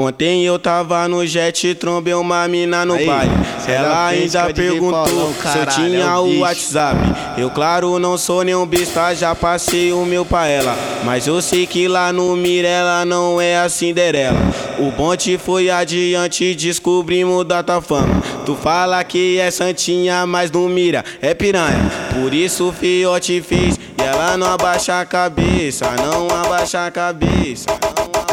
Ontem eu tava no jet, trombei uma mina no Aí, baile. Ela ainda perguntou se eu tinha é o o. WhatsApp. Eu, claro, não sou nenhum besta, já passei o meu pra ela. Mas eu sei que lá no Mirella não é a Cinderela. O bonde foi adiante, descobrimos data fama. Tu fala que é santinha, mas não mira, é piranha. Por isso o fiote fez e ela não abaixa a cabeça, não abaixa a cabeça, não abaixa a cabeça.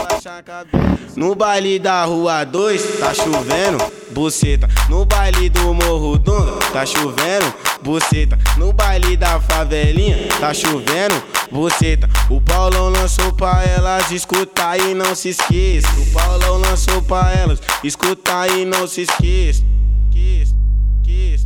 No baile da rua 2, tá chovendo, buceta. No baile do Morro Dono, tá chovendo, buceta. No baile da favelinha, tá chovendo, buceta. O Paulão lançou pra elas, escuta e não se esqueça. O Paulão lançou pra elas, escuta e não se esqueça.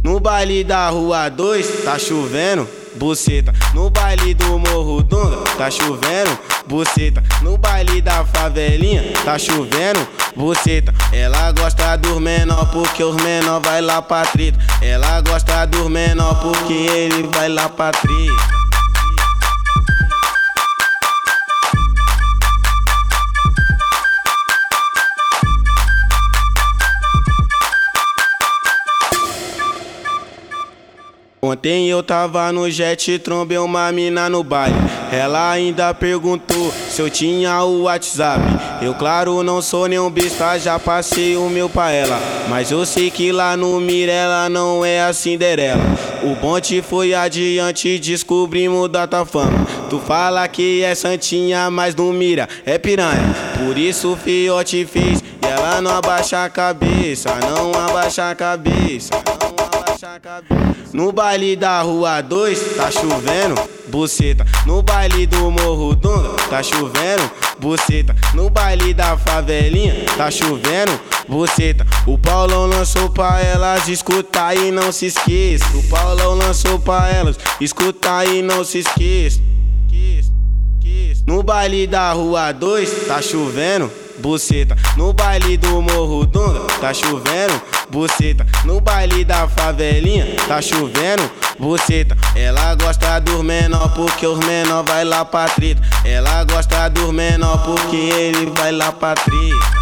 No baile da rua 2, tá chovendo, buceta. No baile do Morro Dono, tá chovendo, buceta. No baile da favelinha, tá chovendo, buceta. Ela gosta dos menor porque os menor vai lá pra treta. Ela gosta dos menor porque ele vai lá pra treta. Ontem eu tava no jet, trombei uma mina no baile. Ela ainda perguntou se eu tinha o WhatsApp. Eu, claro, não sou nenhum besta, já passei o meu pra ela. Mas eu sei que lá no Mirella não é a Cinderela. O bonde foi adiante, descobrimos data fama. Tu fala que é santinha, mas não mira, é piranha. Por isso o fiote fez e ela não abaixa a cabeça, não abaixa a cabeça, não abaixa a cabeça. No baile da rua 2, tá chovendo, buceta. No baile do Morro Dono, tá chovendo, buceta. No baile da favelinha, tá chovendo, buceta. O Paulão lançou pra elas, escuta e não se esqueça. O Paulão lançou pra elas, escuta e não se esqueça. No baile da rua 2, tá chovendo, buceta. No baile do Morro Dono, tá chovendo, buceta. No baile da favelinha, tá chovendo, buceta. Ela gosta dos menor porque os menor vai lá pra treta. Ela gosta dos menor porque ele vai lá pra treta.